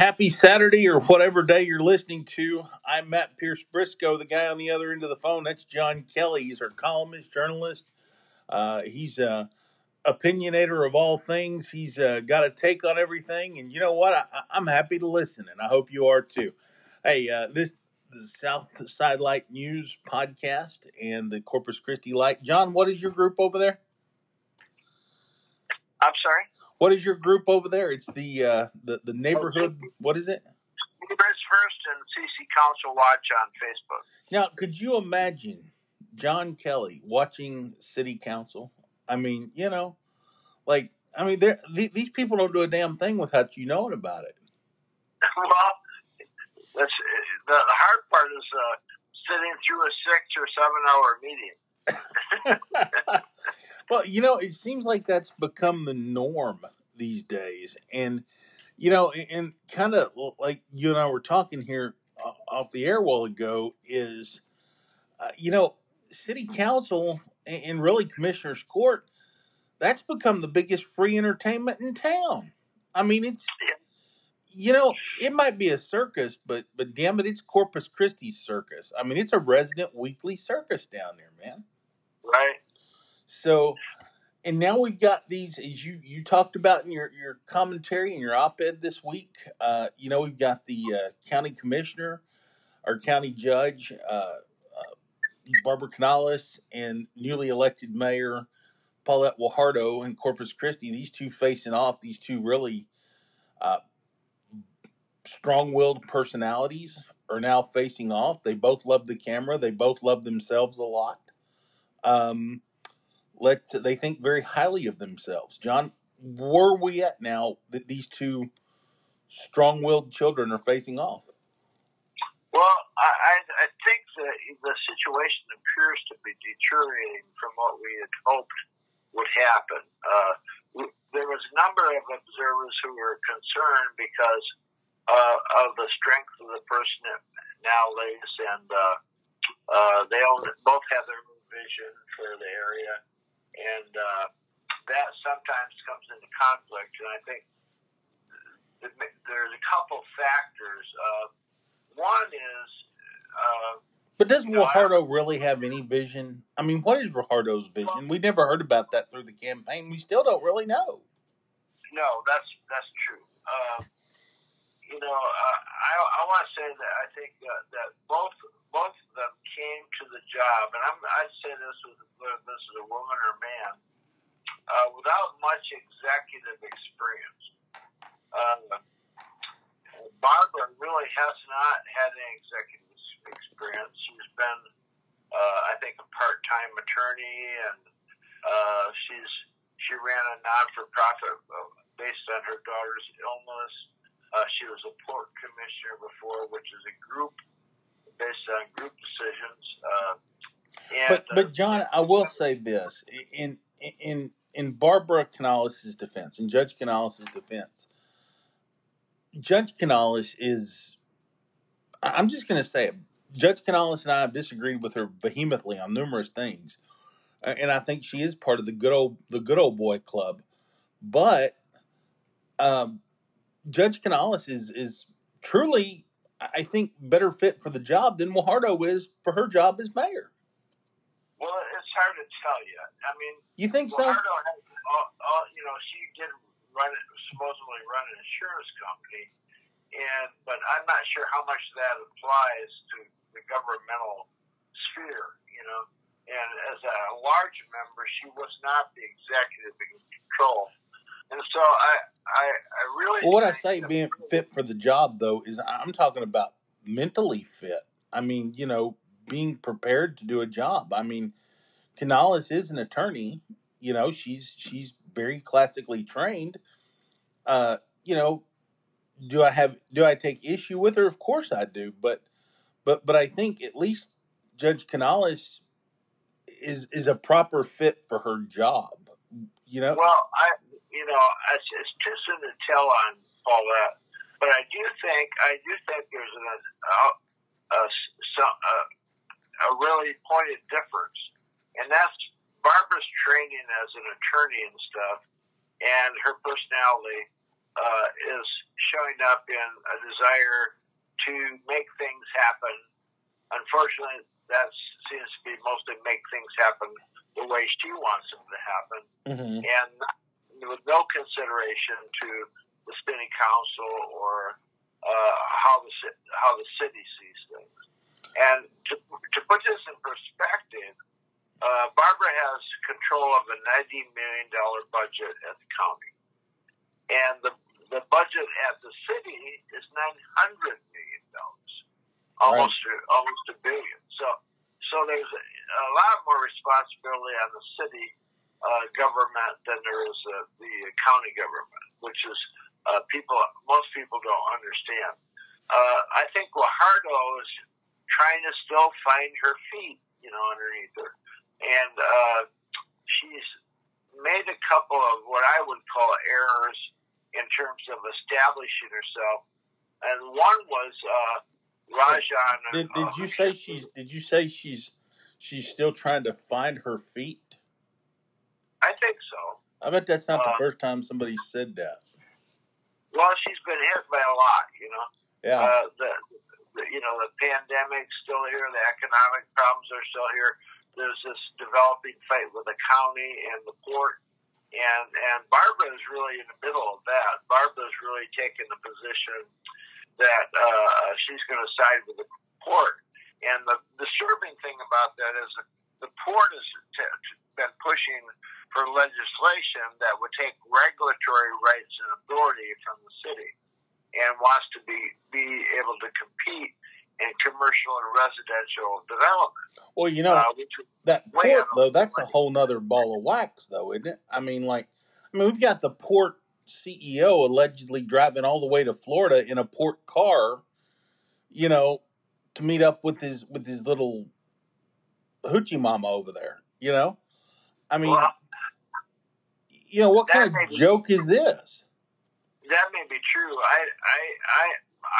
happy Saturday or whatever day you're listening to. I'm Matt Pierce Briscoe, the guy on the other end of the phone. That's John Kelly. He's our columnist, journalist. Uh, he's a opinionator of all things. He's uh, got a take on everything, and you know what? I, I'm happy to listen, and I hope you are too. Hey, uh, this the South Side Light News podcast and the Corpus Christi Light. John, what is your group over there? I'm sorry. What is your group over there? It's the uh, the the neighborhood. What is it? Neighbors First and CC Council Watch on Facebook. Now, could you imagine John Kelly watching City Council? I mean, you know, like I mean, they're- these people don't do a damn thing without you knowing about it. well, that's the, the hard part is uh, sitting through a six or seven hour meeting. well, you know, it seems like that's become the norm these days, and you know, and kind of like you and I were talking here off the air a while ago is, uh, you know, City Council and and really Commissioner's Court. That's become the biggest free entertainment in town. I mean, it's you know, it might be a circus, but but damn it, it's Corpus Christi Circus. I mean, it's a resident weekly circus down there, man. Right. So, and now we've got these, as you you talked about in your your commentary and your op-ed this week. Uh, you know, we've got the uh, county commissioner, our county judge, uh, uh, Barbara Canales, and newly elected mayor Paulette Guajardo in Corpus Christi. These two facing off. These two really uh, strong-willed personalities are now facing off. They both love the camera. They both love themselves a lot. Um, let they think very highly of themselves. John, where we at now that these two strong-willed children are facing off? Well, I, I, think the, the situation appears to be deteriorating from what we had hoped would happen. Uh, there was a number of observers who were concerned because uh, of the strength of the personalities, and uh, uh, they all, both have their vision for the area, and uh, that sometimes comes into conflict. And I think there's a couple factors. Uh, one is uh, But does You know, really have any vision? I mean, what is Guajardo's vision? We never heard about that through the campaign. We still don't really know. no, that's that's true. Uh, you know, uh, I I want to say that I think that, that both both came to the job, and I'm I'd say this was whether this is a woman or man, uh, without much executive experience. Uh, Barbara really has not had any executive experience. She's been, uh, I think, a part-time attorney, and uh, she's she ran a non-for-profit uh, based on her daughter's illness. Uh, she was a port commissioner before, which is a group based on group decisions. Uh, and, But uh, but John, I will say this in in in Barbara Canales' defense, in Judge Canales' defense, Judge Canales is. I'm just going to say it. Judge Canales and I have disagreed with her vehemently on numerous things, and I think she is part of the good old the good old boy club. But um, Judge Canales is is truly, I think, better fit for the job than Guajardo is for her job as mayor. well, it's hard to tell you. I mean, You think so? Guajardo has, all, all, you know, she did run it, supposedly run an insurance company, and but I'm not sure how much that applies to the governmental sphere, you know. And as a large member, she was not the executive in control, and so I, I, I really. Well, what I say being fit for the job, though, is I'm talking about mentally fit. I mean, you know, being prepared to do a job. I mean, Canales is an attorney. You know, she's she's very classically trained. Uh, you know, do I have do I take issue with her? Of course I do, but but but I think at least Judge Canales is is a proper fit for her job. You know, Well, I, you know, it's, it's too soon to tell on all that, but I do think I do think there's a a, a, a, a really pointed difference, and that's Barbara's training as an attorney and stuff, and her personality uh, is showing up in a desire to make things happen. Unfortunately, that seems to be mostly make things happen the way she wants them to happen, Mm-hmm. and with no consideration to the city council or uh, how the how the city sees things. And to, to put this in perspective, uh, Barbara has control of a ninety million dollar budget at the county, and the the budget at the city is nine hundred million dollars, almost a, almost a billion. So so there's a, a lot more responsibility on the city uh, government than there is uh, the county government, which is uh, people most people don't understand. Uh, I think Guajardo is trying to still find her feet, you know, underneath her, and uh, she's made a couple of what I would call errors in terms of establishing herself, and one was uh, Rajan. Did did uh, you say she's did you say she's she's still trying to find her feet? I think so. I bet that's not the Uh, first time somebody said that. Well, she's been hit by a lot, you know. Yeah. Uh, the, the you know the pandemic's still here. The economic problems are still here. There's this developing fight with the county and the port, and and Barbara is really in the middle of that. Barbara's really taking the position that uh, she's going to side with the port. And the disturbing thing about that is that the port has t- t- been pushing for legislation that would take regulatory rights and authority from the city and wants to be be able to compete in commercial and residential development. well, you know uh, that port though. That's a whole nother ball of wax, though, isn't it? I mean, like, I mean, we've got the port CEO allegedly driving all the way to Florida in a port car, you know, to meet up with his with his little hoochie mama over there. You know, I mean, well, you know, what that kind of be- joke is this? that may be true. I I I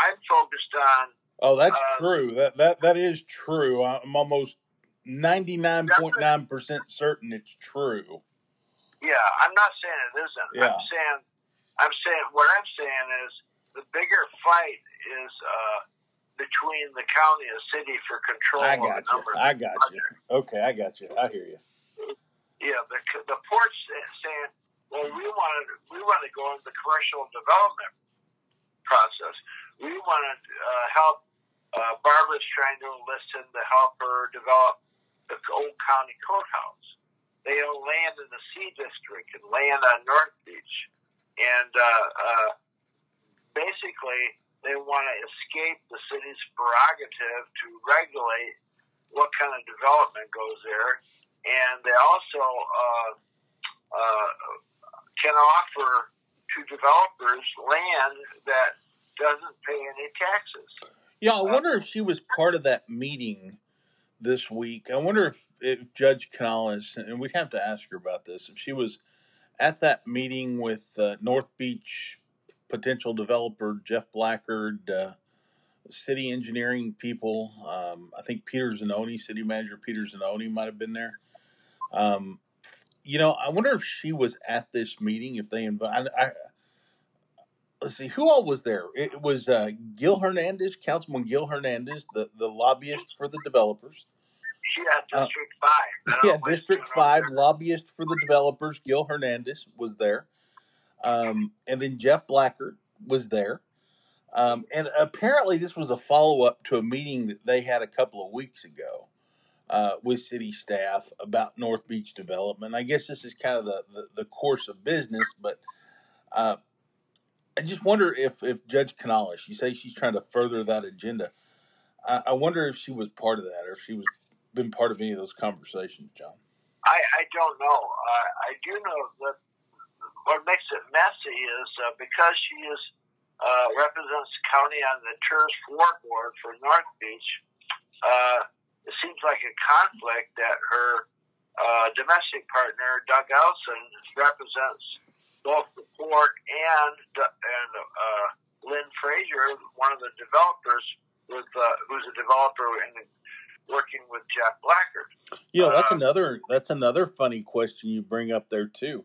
I'm focused on Oh, that's Uh, true. That that that is true. I'm almost ninety nine point nine percent certain it's true. Yeah, I'm not saying it isn't. Yeah. I'm saying, I'm saying what I'm saying is the bigger fight is uh, between the county and city for control I got you. I got you. Okay, I got you. I hear you. Yeah, the the port's saying, well, we want to we want to go into the commercial development process. We want to uh, help. Uh, Barbara's trying to listen to help her develop the old county courthouse. They own land in the SEA district and land on North Beach, and uh, uh, basically they want to escape the city's prerogative to regulate what kind of development goes there, and they also uh, uh, can offer to developers land that doesn't pay any taxes. Yeah, I wonder if she was part of that meeting this week. I wonder if, if Judge Canales, and we'd have to ask her about this, if she was at that meeting with uh, North Beach potential developer Jeff Blackard, uh, city engineering people. Um, I think Peter Zanoni, city manager Peter Zanoni, might have been there. Um, you know, I wonder if she was at this meeting. If they invite, I, I, let's see, who all was there? It was uh, Gil Hernandez, Councilman Gil Hernandez, the, the lobbyist for the developers. Yeah, Uh, District Five. Yeah, know what he's District Five lobbyist for the developers, Gil Hernandez was there, um, and then Jeff Blackard was there. Um, and apparently, this was a follow up to a meeting that they had a couple of weeks ago uh, with city staff about North Beach development. I guess this is kind of the, the, the course of business, but uh, I just wonder if, if Judge Canales, you say she's trying to further that agenda. I, I wonder if she was part of that or if she was been part of any of those conversations, John. I, I don't know. Uh, I do know that what makes it messy is uh, because she is uh, represents the county on the tourist floor board for North Beach. It seems like a conflict that her uh, domestic partner Doug Allison represents both the port and and uh, Lynn Frazier, one of the developers, with uh, who's a developer and working with Jeff Blackard. You know, that's Uh, another that's another funny question you bring up there too.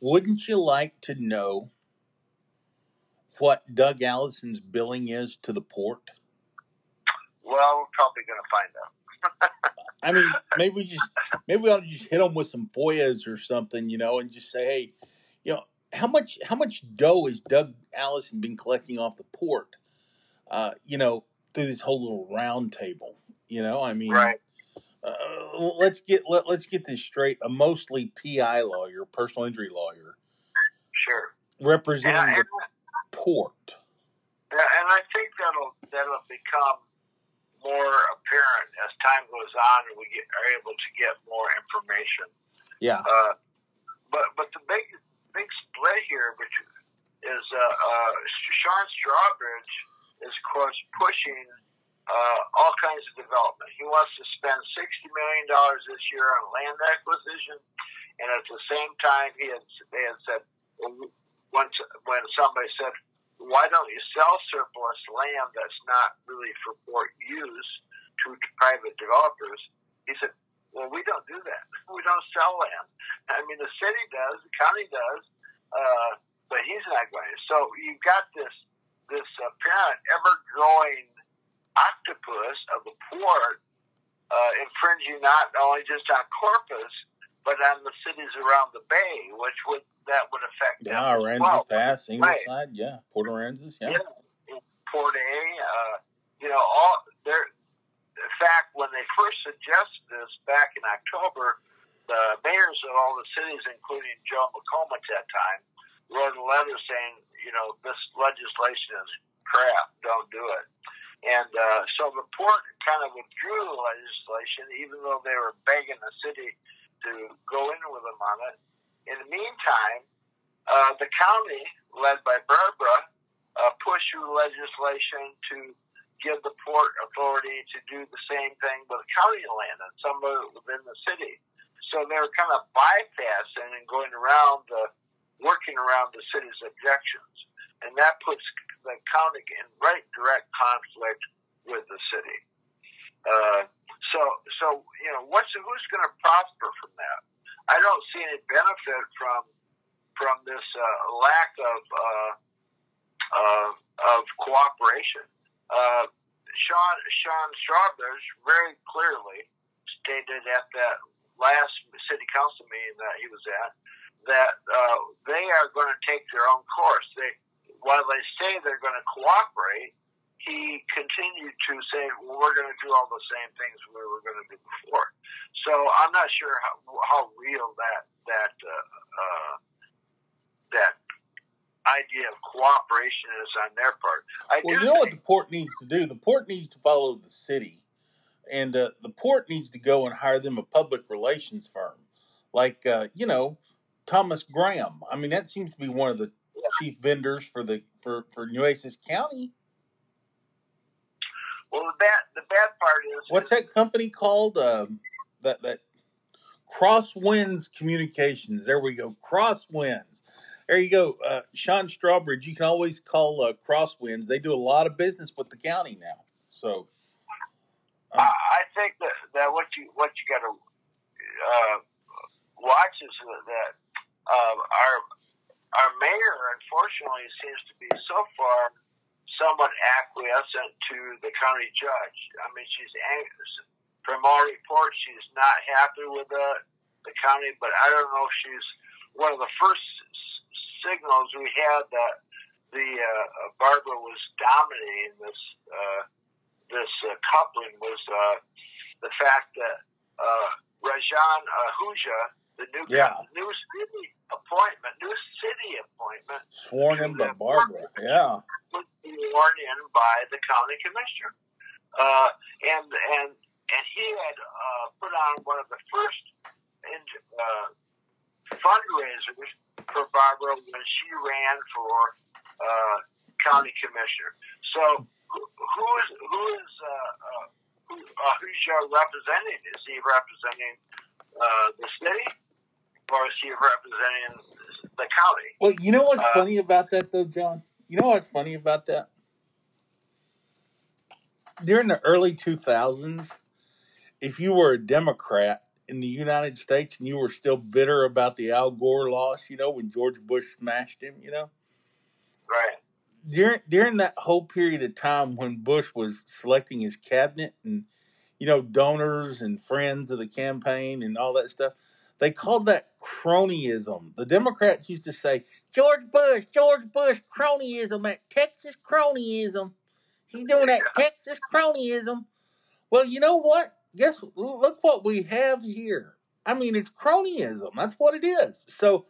Wouldn't you like to know what Doug Allison's billing is to the port? Well, we're probably going to find out. I mean, maybe we just maybe we ought to just hit them with some FOIAs or something, you know, and just say, hey, you know, how much how much dough has Doug Allison been collecting off the port? Uh, you know, through this whole little round table. You know, I mean, right. uh, let's get let, let's get this straight. A mostly PI lawyer, personal injury lawyer, Sure. representing And, the and, port. yeah, and I think that'll that'll become more apparent as time goes on and we get are able to get more information. Yeah, Uh, but but the big big split here, which is uh, uh, Sean Strawbridge is of course pushing uh, all kinds of development. He wants to spend sixty million dollars this year on land acquisition, and at the same time, he had they had said when when somebody said, "Why don't you sell surplus land that's not really for port use to private developers?" He said, "Well, we don't do that. We don't sell land. I mean, the city does, the county does, uh, but he's not going to." So you've got this this apparent ever growing octopus of the port uh, infringing not only just on Corpus but on the cities around the bay, which would that would affect them yeah, as Aransas well. Pass, Right. Ingleside, yeah, Port Aransas, yeah. Yeah. Port A, uh, you know, all there. In fact, when they first suggested this back in October, the mayors of all the cities, including Joe McComb at that time, wrote a letter saying, you know, this legislation is crap. Don't do it. And uh, so the port kind of withdrew the legislation, even though they were begging the city to go in with them on it. In the meantime, uh, the county, led by Barbara, uh, pushed through legislation to give the port authority to do the same thing with county land and some of it within the city. So they were kind of bypassing and going around the, working around the city's objections. And that puts the county in right direct conflict with the city. Uh, so, so you know, what's who's going to prosper from don't see any benefit from from this uh, lack of uh, uh, of cooperation. Uh, Sean Sean Strawbridge very clearly stated at that last city council meeting that he was at that uh, they are going to take their own course. They while they say they're going to cooperate, he continued to say, well, we're going to do all the same things we were going to do before. So I'm not sure how, how real that that uh, uh, that idea of cooperation is on their part. I Well, you know what the port needs to do? The port needs to follow the city, and uh, the port needs to go and hire them a public relations firm, like uh, you know Thomas Graham. I mean, that seems to be one of the chief vendors for the for for Nueces County. well, the bad the bad part is What's that company called? Um, that that Crosswinds Communications. There we go. Crosswinds. There you go. Uh, Sean Strawbridge. You can always call uh, Crosswinds. They do a lot of business with the county now. So I I think that, that what you what you got to uh, watch is that uh, our our mayor, unfortunately, seems to be so far somewhat acquiescent to the county judge. I mean, she's anxious. From all reports, she's not happy with the the county, but I don't know if she's one of the first signals we had that the uh, uh, Barbara was dominating this uh, this uh, coupling was uh, the fact that uh, Rajan Ahuja, the new Yeah. new city appointment, new city appointment, sworn in by Barbara. Yeah. was sworn in by the county commissioner, uh, and and and he had uh, put on one of the first in, uh, fundraisers for Barbara when she ran for uh, county commissioner. So who, who is who is uh, uh, who, uh, who's your representing? Is he representing uh, the city, or is he representing the county? Well, you know what's funny about that, though, John? You know what's funny about that? During the early 2000s, if you were a Democrat in the United States and you were still bitter about the Al Gore loss, you know, when George Bush smashed him, you know, Right. during during that whole period of time when Bush was selecting his cabinet and you know donors and friends of the campaign and all that stuff, they called that cronyism. The Democrats used to say George Bush, George Bush, cronyism, that Texas cronyism. He's doing that Texas cronyism. Well, you know what? Guess look what we have here. I mean, it's cronyism. That's what it is. So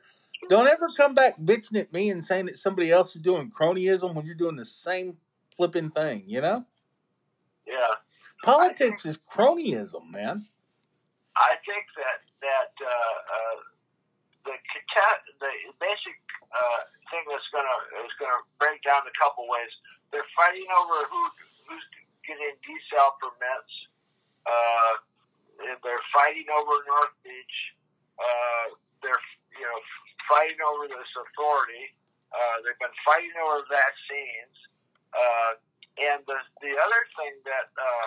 don't ever come back bitching at me and saying that somebody else is doing cronyism when you're doing the same flipping thing, you know? Yeah. Politics is cronyism, man. I think that that uh, uh, the the basic uh, thing that's gonna is gonna break down a couple ways. They're fighting over who who's getting desal permits. Uh, they're fighting over North Beach. Uh, they're you know fighting over this authority. Uh, they've been fighting over vaccines. Uh, and the, the other thing that uh,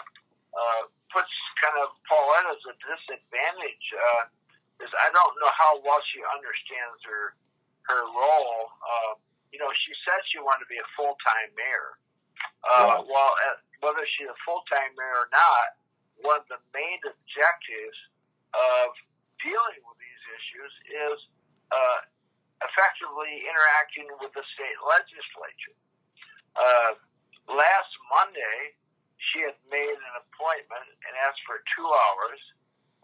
uh, puts kind of Paulette as a disadvantage uh, is I don't know how well she understands her her role. Uh, you know, she said she wanted to be a full time mayor. Uh, wow. Well, uh, whether she's a full time mayor or not, one of the main objectives of dealing with these issues is uh, effectively interacting with the state legislature. Uh, last Monday, she had made an appointment and asked for two hours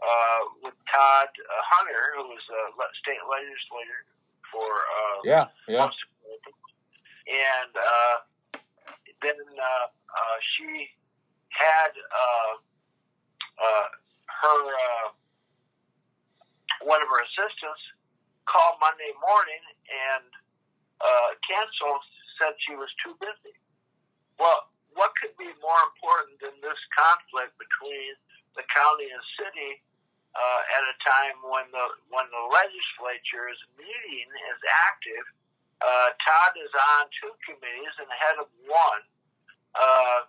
uh, with Todd uh, Hunter, who was a state legislator for uh, yeah, yeah. and uh, then uh, uh, she had uh, uh, her uh, one of her assistants called Monday morning and uh, canceled, said she was too busy. Well, what could be more important than this conflict between the county and city uh, at a time when the when the legislature's meeting is active? Uh, Todd is on two committees and head of one, uh,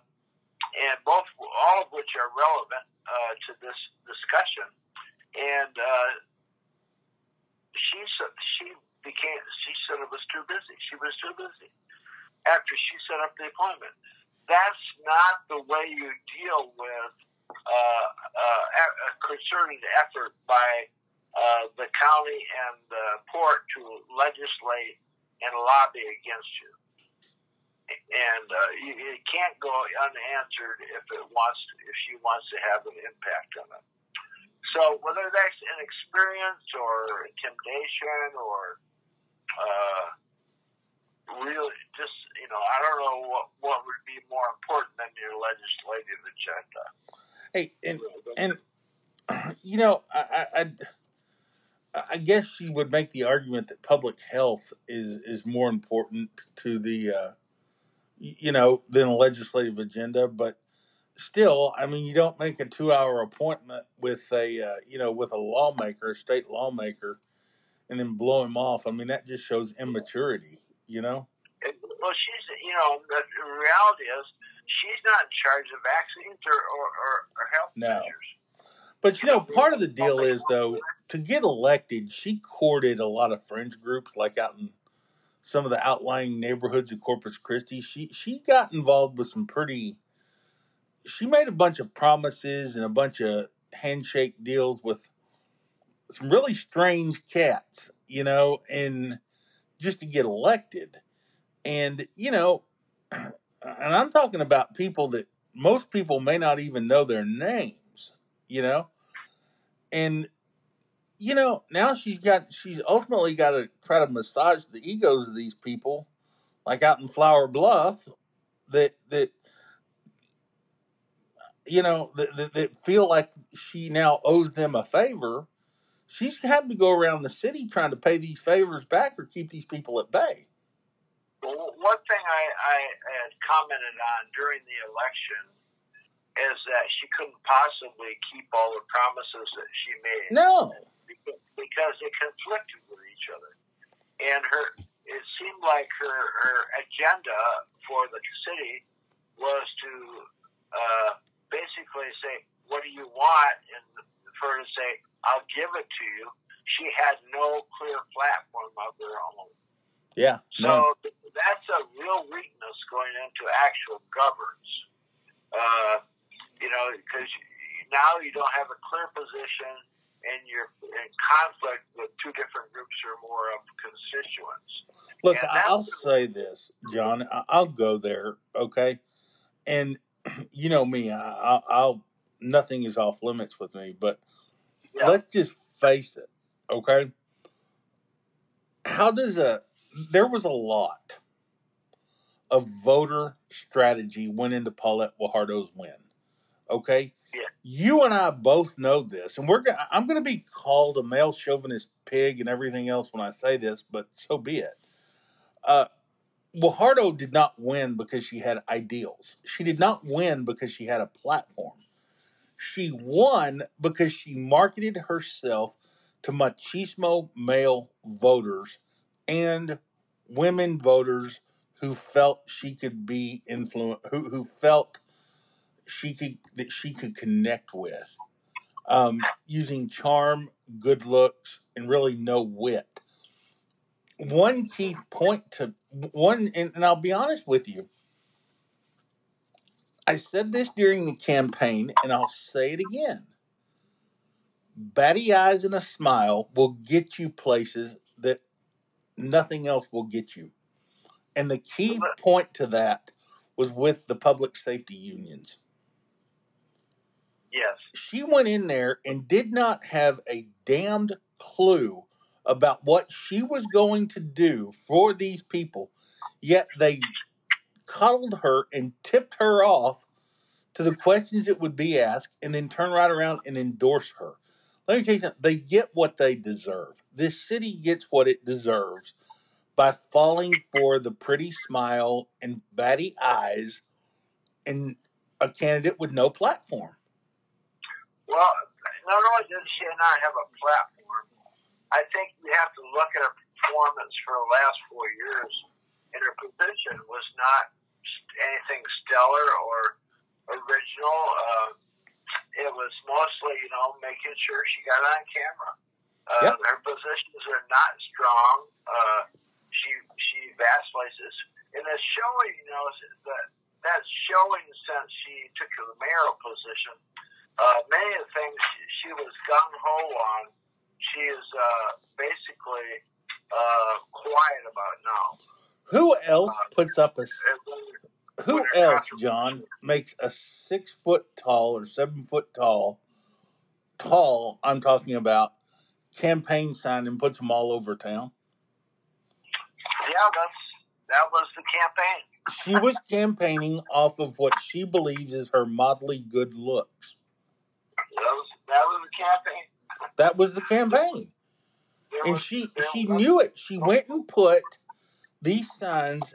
and both all of which are relevant uh, to this discussion. And uh, she she became she said it was too busy. She was too busy after she set up the appointment. That's not the way you deal with uh, uh, a concerted effort by uh, the county and the port to legislate and lobby against you. And uh, it can't go unanswered if it wants, to, if she wants to have an impact on it. So whether that's an experience or intimidation or uh, really just you know I don't know what what would be more important than your legislative agenda. Hey, and and you know I, I I guess you would make the argument that public health is is more important to the uh, you know than a legislative agenda, but still, I mean, you don't make a two-hour appointment with a uh, you know with a lawmaker, a state lawmaker, and then blow him off. I mean, that just shows immaturity, you know. Well, she's you know the reality is she's not in charge of vaccines or or, or, or health no. measures. But you know, part of the deal is though to get elected, she courted a lot of fringe groups, like out in some of the outlying neighborhoods of Corpus Christi. She she got involved with some pretty she made a bunch of promises and a bunch of handshake deals with some really strange cats, you know, and just to get elected. And, you know, and I'm talking about people that most people may not even know their names, you know? And, you know, now she's got, she's ultimately got to try to massage the egos of these people, like out in Flower Bluff, that, that, you know, that, that, that, feel like she now owes them a favor, she's having to go around the city trying to pay these favors back or keep these people at bay. Well, one thing I, I had commented on during the election is that she couldn't possibly keep all the promises that she made. No. Because they conflicted with each other. And her it seemed like her, her agenda for the city was to uh, basically say, "What do you want?" and for her to say, "I'll give it to you." She had no clear platform of her own. Yeah. So no. that's a real weakness going into actual governance. Uh, you know, because now you don't have a clear position and you're in conflict with two different groups or more of constituents. Look, I'll say this, John. I'll go there, okay? And you know me, I, will nothing is off limits with me, but yeah. let's just face it, okay? How does a there was a lot of voter strategy went into Paulette Guajardo's win. Okay. You and I both know this, and we're gonna, I'm going to be called a male chauvinist pig and everything else when I say this, but so be it. Uh, Guajardo did not win because she had ideals. She did not win because she had a platform. She won because she marketed herself to machismo male voters and women voters who felt she could be influent, who, who felt she could that she could connect with, um, using charm, good looks, and really no wit. One key point to one, and, and I'll be honest with you. I said this during the campaign, and I'll say it again. Batty eyes and a smile will get you places that nothing else will get you. And the key point to that was with the public safety unions. Yes. She went in there and did not have a damned clue about what she was going to do for these people, yet they coddled her and tipped her off to the questions that would be asked and then turn right around and endorse her. Let me tell you something, they get what they deserve. This city gets what it deserves by falling for the pretty smile and batty eyes and a candidate with no platform. Well, not only does she not have a platform, I think you have to look at her performance for the last four years, and her position was not anything stellar or original. Uh, it was mostly, you know, making sure she got on camera. Uh, yep. Her positions are not strong. Uh, she she vacillates, and it's showing, you know, that that's showing since she took the mayoral position uh, many of the things she, she was gung ho on, she is uh, basically uh, quiet about now. Who else puts up a? Who else, John, makes a six foot tall or seven foot tall, tall? I'm talking about campaign sign and puts them all over town. Yeah, that's that was the campaign. she was campaigning off of what she believes is her modelly good looks. That was that was the campaign. That was the campaign. and she she knew it. She went and put these signs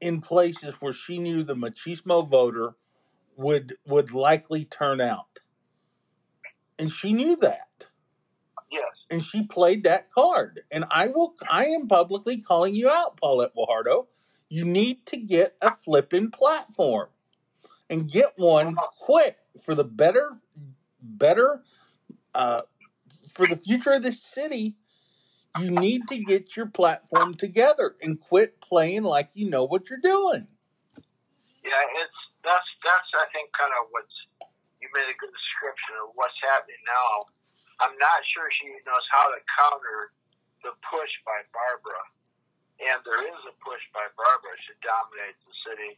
in places where she knew the machismo voter would would likely turn out. And she knew that. Yes. And she played that card. And I will I am publicly calling you out, Paulette Guajardo. You need to get a flipping platform. And get one uh-huh. quick for the better better uh, for the future of this city, you need to get your platform together and quit playing like you know what you're doing. Yeah, it's that's that's I think kind of what's you made a good description of what's happening now. I'm not sure she knows how to counter the push by Barbara, and there is a push by Barbara to dominate the city,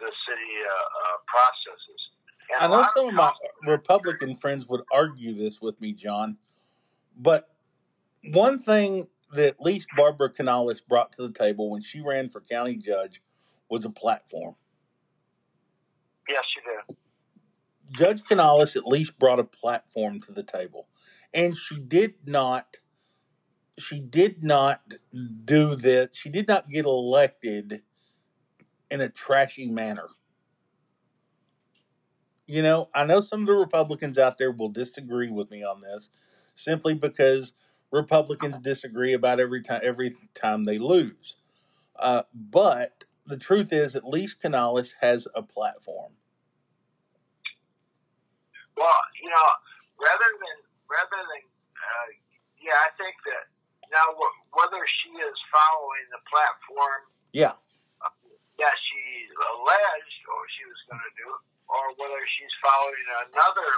the city uh, uh, processes. I know some of my Republican friends would argue this with me, John, but one thing that at least Barbara Canales brought to the table when she ran for county judge was a platform. Yes, she did. Judge Canales at least brought a platform to the table, and she did not. She did not do this. She did not get elected in a trashy manner you know, I know some of the Republicans out there will disagree with me on this simply because Republicans disagree about every time every time they lose. Uh, but the truth is, at least Canales has a platform. Well, you know, rather than rather than uh, yeah, I think that now whether she is following the platform, yeah, that she alleged or she was going to do, or whether she's following another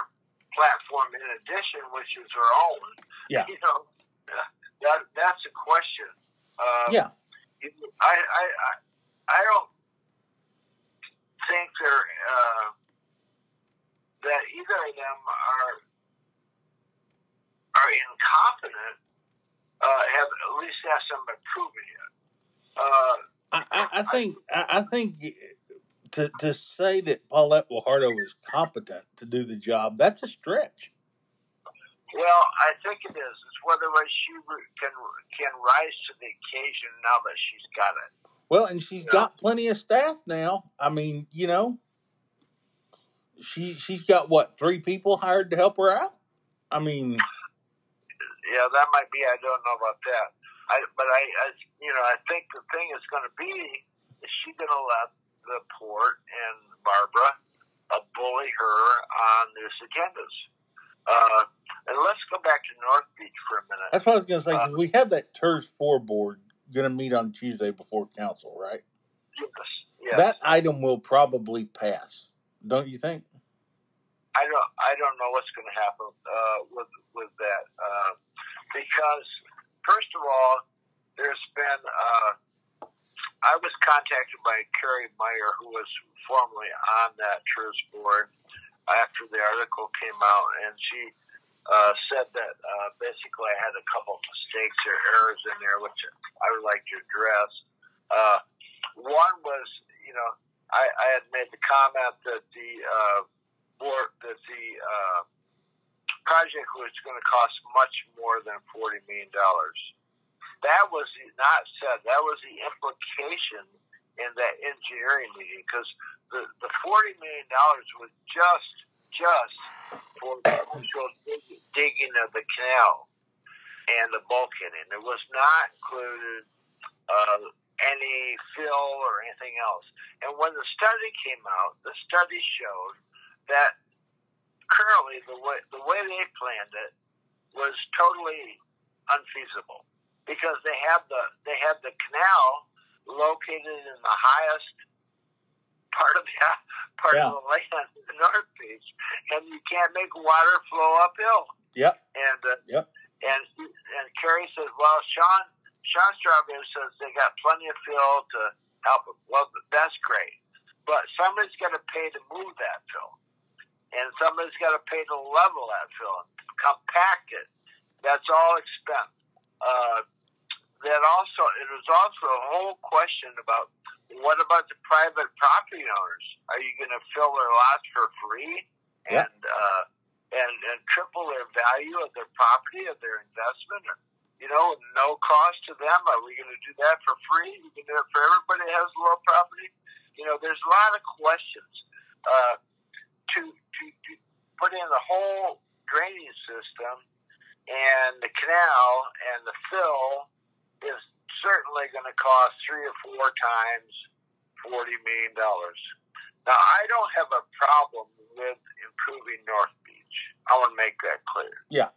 platform in addition, which is her own. Yeah. You know, that that's a question. Uh, yeah. I, I, I, I don't think they're, uh, that either of them are, are incompetent, uh, have at least hasn't been proven yet. Uh, I, I, I think I, I think to to say that Paulette Guajardo is competent to do the job, that's a stretch. Well, I think it is. It's whether she can can rise to the occasion now that she's got it. Well, and she's yeah. got plenty of staff now. I mean, you know, she she's got what three people hired to help her out. I mean, yeah, that might be. I don't know about that. I, but I, I, you know, I think the thing is going to be is she going to let the port and Barbara uh, bully her on this agendas? Uh, and let's go back to North Beach for a minute. That's what I was going to say. Uh, we have that TIRZ four board going to meet on Tuesday before council, right? Yes, yes. That item will probably pass, don't you think? I don't. I don't know what's going to happen uh, with with that uh, because first of all, there's been. Uh, I was contacted by Carrie Meyer, who was formerly on that TIRZ board after the article came out, and she uh, said that uh, basically I had a couple of mistakes or errors in there, which I would like to address. Uh, one was, you know, I, I had made the comment that the uh, board that the uh, project was going to cost much more than forty million dollars. That was not said. That was the implication in that engineering meeting because the the forty million dollars was just just for the digging of the canal and the bulkheading. It was not included uh, any fill or anything else. And when the study came out, the study showed that currently the way the way they planned it was totally unfeasible because they have the they have the canal located in the highest part of the part yeah. of the land the North Beach, and you can't make water flow uphill. Yep. And uh, yep. And and Carrie says, well, Sean Sean Strawbridge says they got plenty of fill to help them. Well, that's great, but somebody's got to pay to move that fill and somebody's got to pay to level that fill, compact it. That's all expense. Uh, that also it was also a whole question about what about the private property owners? Are you going to fill their lots for free and uh, and and triple their value of their property of their investment? You know, no cost to them. Are we going to do that for free? We can do it for everybody that has a low property. You know, there's a lot of questions. Uh, to, to, to put in the whole drainage system and the canal and the fill is certainly going to cost three or four times forty million dollars. Now, I don't have a problem with improving North Beach. I want to make that clear. Yeah.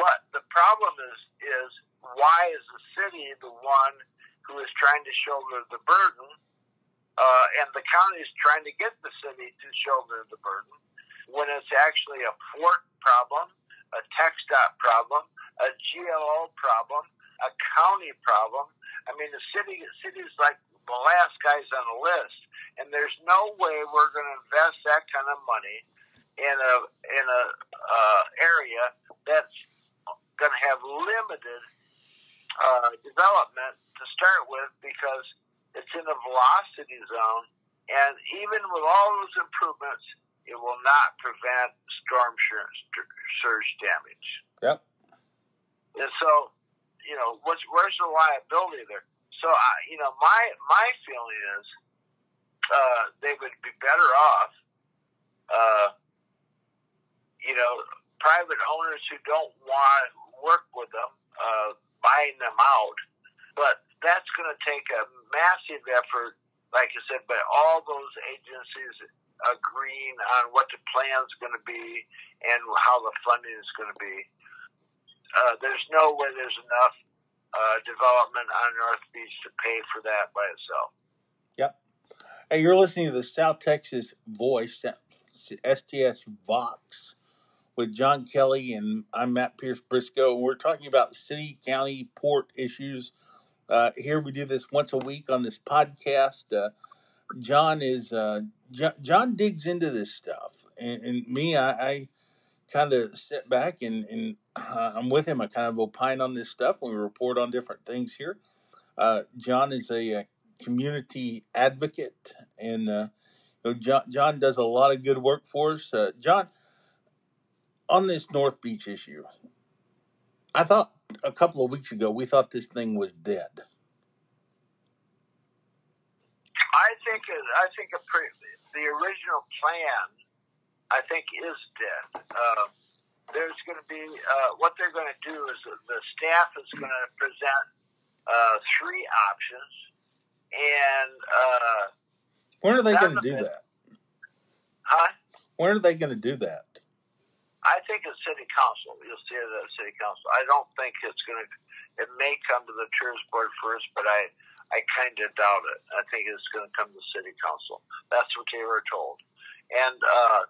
But the problem is, is why is the city the one who is trying to shoulder the burden uh, and the county is trying to get the city to shoulder the burden when it's actually a port problem, a TxDOT problem, a GLO problem, a county problem. I mean, the city city's like the last guys on the list, and there's no way we're going to invest that kind of money in a in a uh, area that's going to have limited uh, development to start with because it's in a velocity zone, and even with all those improvements, it will not prevent storm surge damage. Yep. And so, you know, what's, where's the liability there? So, I, you know, my my feeling is uh, they would be better off, uh, you know, private owners who don't want to work with them, uh, buying them out. But that's going to take a massive effort, like I said, by all those agencies agreeing on what the plan is going to be and how the funding is going to be. Uh, there's no way there's enough uh, development on North Beach to pay for that by itself. Yep. Hey, you're listening to the South Texas Voice, STS Vox, with John Kelly, and I'm Matt Pierce Briscoe. And we're talking about city, county, port issues. Uh, here we do this once a week on this podcast. Uh, John is uh, John, John, digs into this stuff, and, and me, I, I kind of sit back and, and uh, I'm with him. I kind of opine on this stuff. We report on different things here. Uh, John is a, a, community advocate, and uh, you know, John, John does a lot of good work for us. Uh, John, on this North Beach issue, I thought a couple of weeks ago we thought this thing was dead. I think I think pre- the original plan, I think, is dead. Uh, there's going to be uh, what they're going to do is the staff is going to present uh, three options, and uh, when are they going to do that? Huh? When are they going to do that? I think it's city council. You'll see it at city council. I don't think it's going to. It may come to the tourist board first, but I I kind of doubt it. I think it's going to come to city council. That's what they were told. And uh,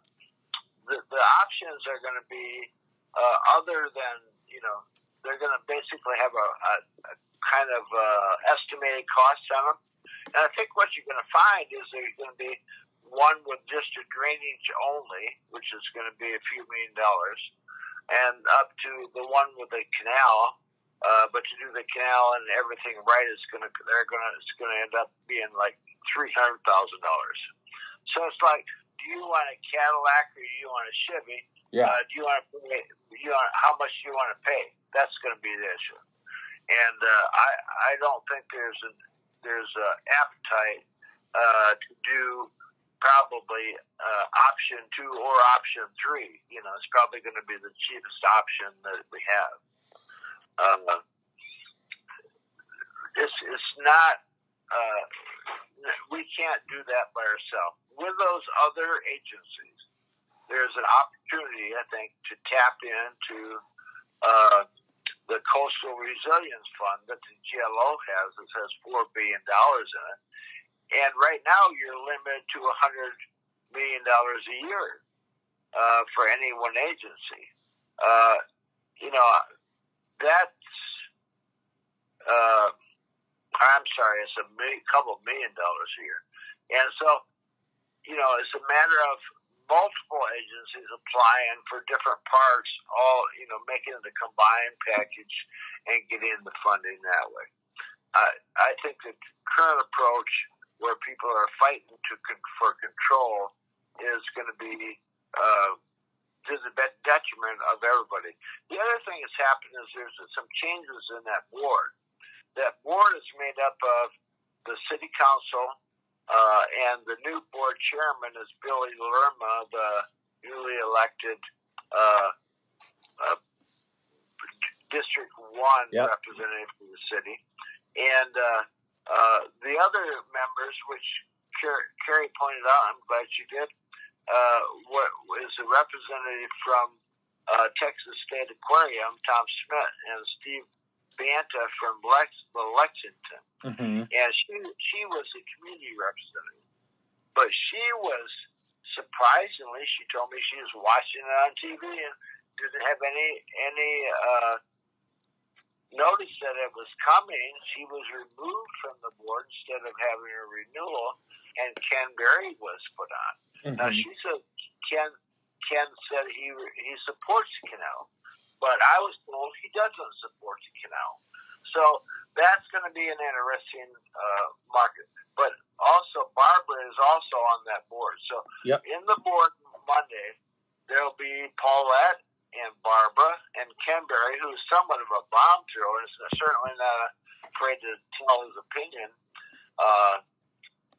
the, the options are going to be uh, other than, you know, they're going to basically have a, a, a kind of uh, estimated cost on them. And I think what you're going to find is there's going to be one with just a drainage only, which is going to be a few million dollars, and up to the one with a canal, uh, but to do the canal and everything right is gonna they're gonna it's gonna end up being like three hundred thousand dollars. So it's like, you want a Cadillac or you want a Chevy? Yeah. Uh, do you want to pay? You want how much do you want to pay? That's going to be the issue. And uh, I I don't think there's a there's a appetite uh, to do probably uh, option two or option three. You know, it's probably going to be the cheapest option that we have. Uh, it's, it's not, uh, we can't do that by ourselves. With those other agencies, there's an opportunity, I think, to tap into uh, the Coastal Resilience Fund that the GLO has. It has $4 billion in it. And right now, you're limited to $100 million a year uh, for any one agency. Uh, you know, that's uh, I'm sorry, it's a million, couple million dollars a year, and so you know it's a matter of multiple agencies applying for different parts, all you know, making the combined package and getting the funding that way. I I think the current approach where people are fighting to for control is going to be uh, to the detriment of everybody. The other thing that's happened is there's some changes in that board. That board is made up of the city council, uh, and the new board chairman is Billy Lerma, the newly elected uh, uh, District 1 yep. representative for the city. And uh, uh, the other members, which Carrie pointed out, I'm glad she did, uh, what is a representative from uh, Texas State Aquarium, Tom Smith, and Steve Banta from Lex, Lexington. Mm-hmm. And she she was a community representative, but she was surprisingly, she told me she was watching it on TV and didn't have any any uh, notice that it was coming. She was removed from the board instead of having a renewal, and Ken Berry was put on. Mm-hmm. Now she said Ken Ken said he he supports canal, but I was told he doesn't support the canal. So that's going to be an interesting uh, market. But also, Barbara is also on that board. So yep. in the board Monday, there'll be Paulette and Barbara and Ken Berry, who's somewhat of a bomb thrower, and is certainly not afraid to tell his opinion. Uh,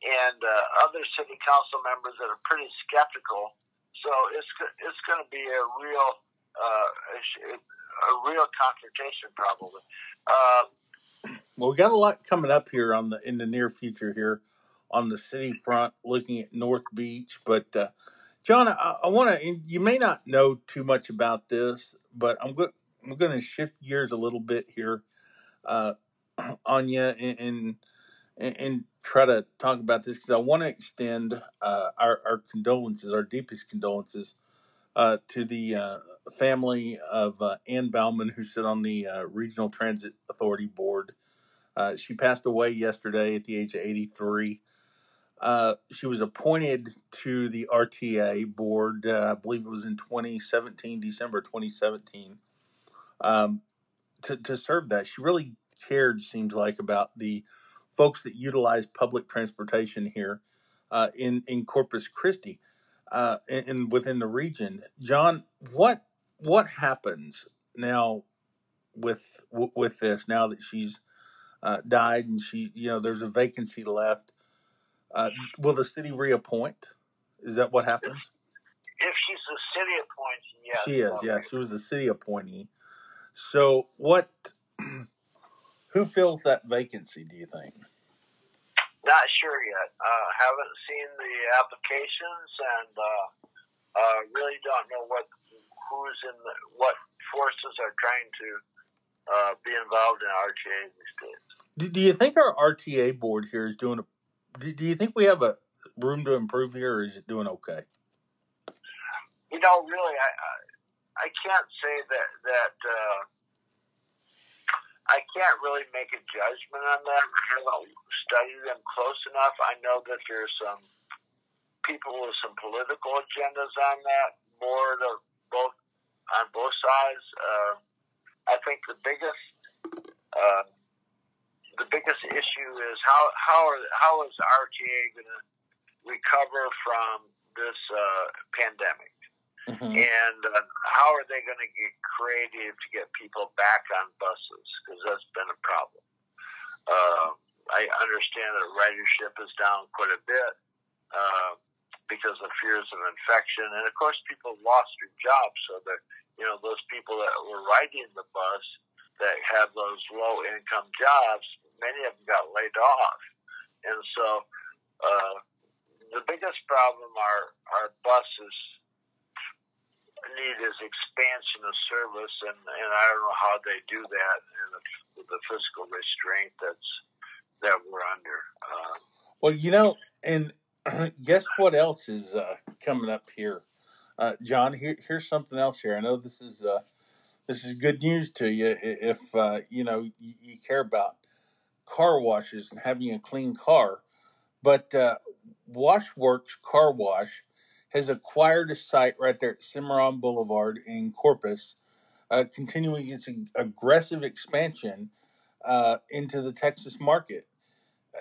and uh, other city council members that are pretty skeptical. So it's it's going to be a real uh, a real confrontation probably. Uh, well, we got a lot coming up here on the in the near future here on the city front, looking at North Beach. But uh, John, I, I want to. You may not know too much about this, but I'm going. I'm going to shift gears a little bit here uh, and and, and try to talk about this because I want to extend uh, our, our condolences, our deepest condolences, uh, to the uh, family of uh, Ann Bauman, who sit on the uh, Regional Transit Authority Board. Uh, she passed away yesterday at the age of 83. Uh, she was appointed to the RTA board, I believe it was in 2017, December 2017, um, to, to serve that. She really cared, seems like, about the folks that utilize public transportation here in, in Corpus Christi uh, and, and within the region. John, what what happens now with with this now that she's uh, died and she you know there's a vacancy left? Uh, will the city reappoint? Is that what happens? If she's a city appointee, yes. She is, yeah. She was a city appointee. So, what? Who fills that vacancy? Do you think? Not sure yet. Uh, haven't seen the applications, and uh, uh, really don't know what who's in the, what forces are trying to uh, be involved in RTA these days. Do, do you think our RTA board here is doing a do, do you think we have a room to improve here, or is it doing okay? You know, really, I I, I can't say that that uh, I can't really make a judgment on that. I haven't studied them close enough. I know that there's some people with some political agendas on that, more to both on both sides. Uh, I think the biggest uh, the biggest issue is how how are, how is RTA going to recover from this uh, pandemic, mm-hmm. and uh, how are they going to get creative to get people back on buses because that's been a problem. Uh, I understand that ridership is down quite a bit uh, because of fears of infection, and of course, people lost their jobs, so that you know those people that were riding the bus that have those low income jobs many of them got laid off. And so uh, the biggest problem our, our buses need is expansion of service, and, and I don't know how they do that in the, with the fiscal restraint that's that we're under. Uh, well, you know, and guess what else is uh, coming up here, uh, John? Here, here's something else here. I know this is uh, this is good news to you if uh, you know you, you care about car washes and having a clean car. But uh, Washworks Car Wash has acquired a site right there at Cimarron Boulevard in Corpus, uh, continuing its aggressive expansion uh, into the Texas market.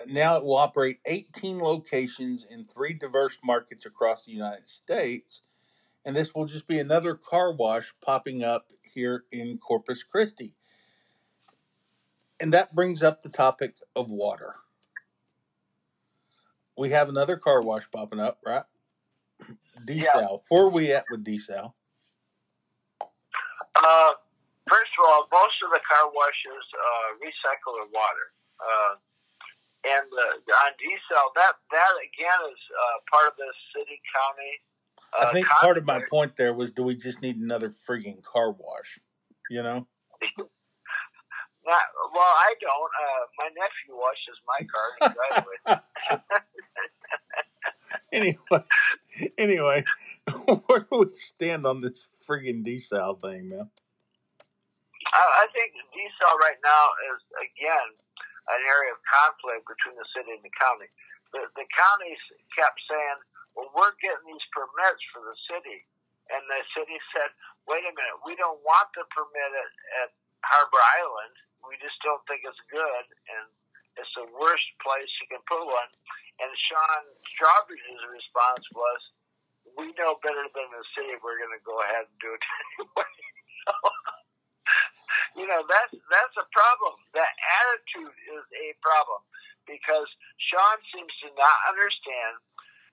Now it will operate 18 locations in three diverse markets across the United States. And this will just be another car wash popping up here in Corpus Christi. And that brings up the topic of water. We have another car wash popping up, right? Desal. Yeah. Where are we at with Desal? Uh, first of all, most of the car washes uh, recycle their water. Uh, and uh, on Desal, that, that again is uh, part of the city county. I uh, think part of my point there was do we just need another frigging car wash? You know? Not, well, I don't. Uh, my nephew washes my car in the driveway. anyway, anyway, where do we stand on this friggin' desal thing, man? I, I think desal right now is again an area of conflict between the city and the county. The, the counties kept saying, "Well, we're getting these permits for the city," and the city said, "Wait a minute, we don't want the permit at, at Harbor Island." we just don't think it's good, and it's the worst place you can put one. And Sean Strawbridge's response was, "We know better than the city. We're going to go ahead and do it anyway." you know, that's that's a problem. That attitude is a problem because Sean seems to not understand,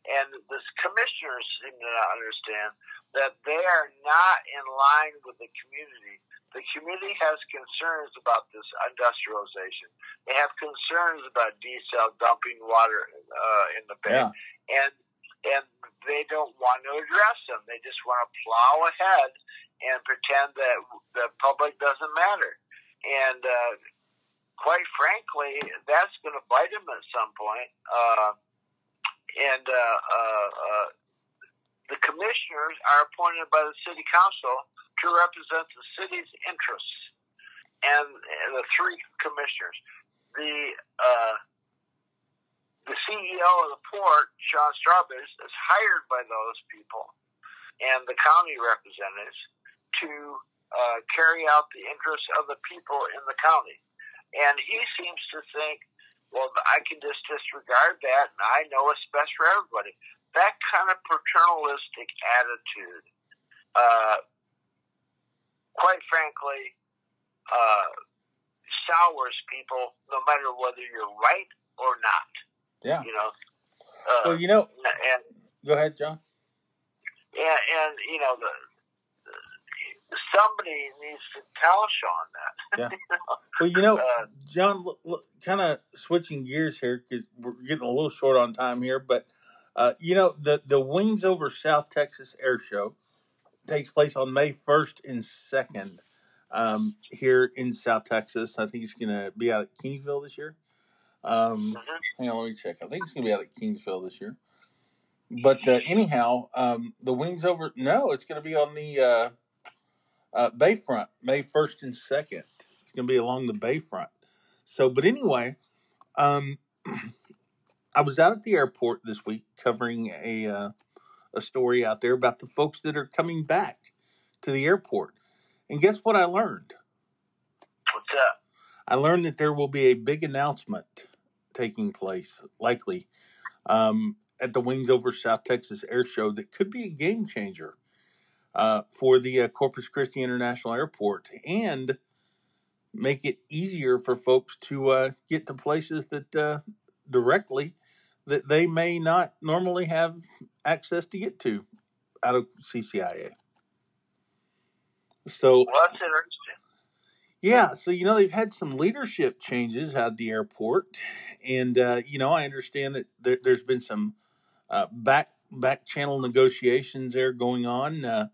and the commissioners seem to not understand that they are not in line with the community the community has concerns about this industrialization. They have concerns about desal dumping water uh, in the bay, yeah. and and they don't want to address them. They just want to plow ahead and pretend that the public doesn't matter. And uh, quite frankly, that's going to bite him at some point. Uh, and uh, uh, uh, the commissioners are appointed by the city council to represent the city's interests. And, and the three commissioners, the uh, the CEO of the port, Sean Strawbridge, is hired by those people and the county representatives to uh, carry out the interests of the people in the county. And he seems to think, well, I can just disregard that, and I know what's best for everybody. That kind of paternalistic attitude, uh, quite frankly, uh, sours people, no matter whether you're right or not. Yeah. You know. Uh, well, you know. And go ahead, John. Yeah, and you know the somebody needs to tell Sean that. Yeah. well, you know, Uh, John, kind of switching gears here because we're getting a little short on time here, but uh, you know, the the Wings over South Texas Air Show takes place on May first and second um, here in South Texas. I think it's going to be out at Kingsville this year. Um, mhm. hang on, let me check. I think it's going to be out at Kingsville this year. But uh, anyhow, um, the Wings over. No, it's going to be on the uh, uh, Bayfront, May first and second. It's going to be along the Bayfront. So, but anyway, um, I was out at the airport this week covering a uh, a story out there about the folks that are coming back to the airport, and guess what I learned? What's that? I learned that there will be a big announcement taking place, likely, um, at the Wings Over South Texas Air Show that could be a game changer uh, for the uh, Corpus Christi International Airport and make it easier for folks to uh, get to places that uh, directly that they may not normally have access to get to out of CCIA. So Well, that's interesting. yeah, so you know they've had some leadership changes at the airport, and uh, you know I understand that there, there's been some uh, back back channel negotiations there going on, uh,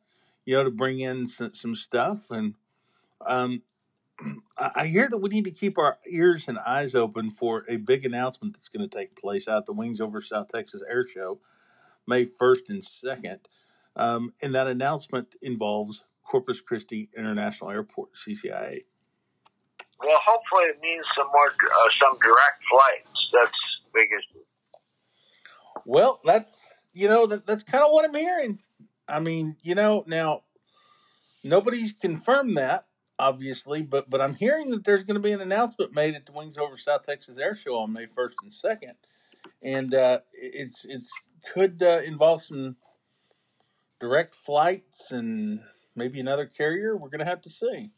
you know, to bring in some, some stuff, and um, I I hear that we need to keep our ears and eyes open for a big announcement that's going to take place out at the Wings Over South Texas Air Show, May first and second, um, and that announcement involves Corpus Christi International Airport (CCIA). Well, hopefully it means some more, uh, some direct flights. That's the big issue. Well, that's you know that, that's kind of what I'm hearing. I mean, you know, now nobody's confirmed that obviously, but but I'm hearing that there's going to be an announcement made at the Wings Over South Texas Air Show on May 1st and 2nd, and uh, it's it's could uh, involve some direct flights and maybe another carrier. We're going to have to see.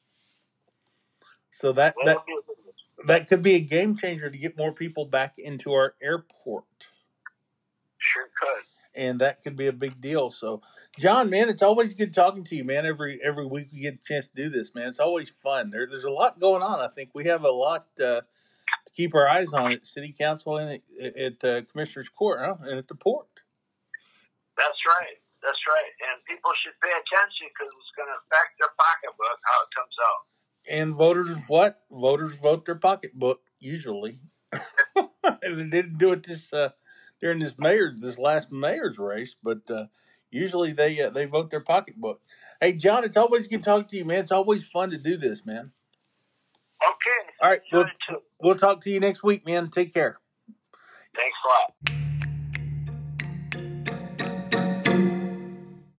So that that it'll be a big issue. that could be a game changer to get more people back into our airport. Sure could. and that could be a big deal. So, John, man, it's always good talking to you, man. Every every week we get a chance to do this, man. It's always fun. There, there's a lot going on. I think we have a lot uh, to keep our eyes on at City Council and at, at uh, Commissioner's Court huh? and at the port. That's right. That's right. And people should pay attention because it's going to affect their pocketbook how it comes out. And voters, what voters vote their pocketbook usually. and they didn't do it this uh, during this mayor's this last mayor's race, but uh, usually they uh, they vote their pocketbook. Hey, John, it's always good talking to you, man. It's always fun to do this, man. Okay. All right, we'll, Enjoy it too. we'll talk to you next week, man. Take care. Thanks a lot.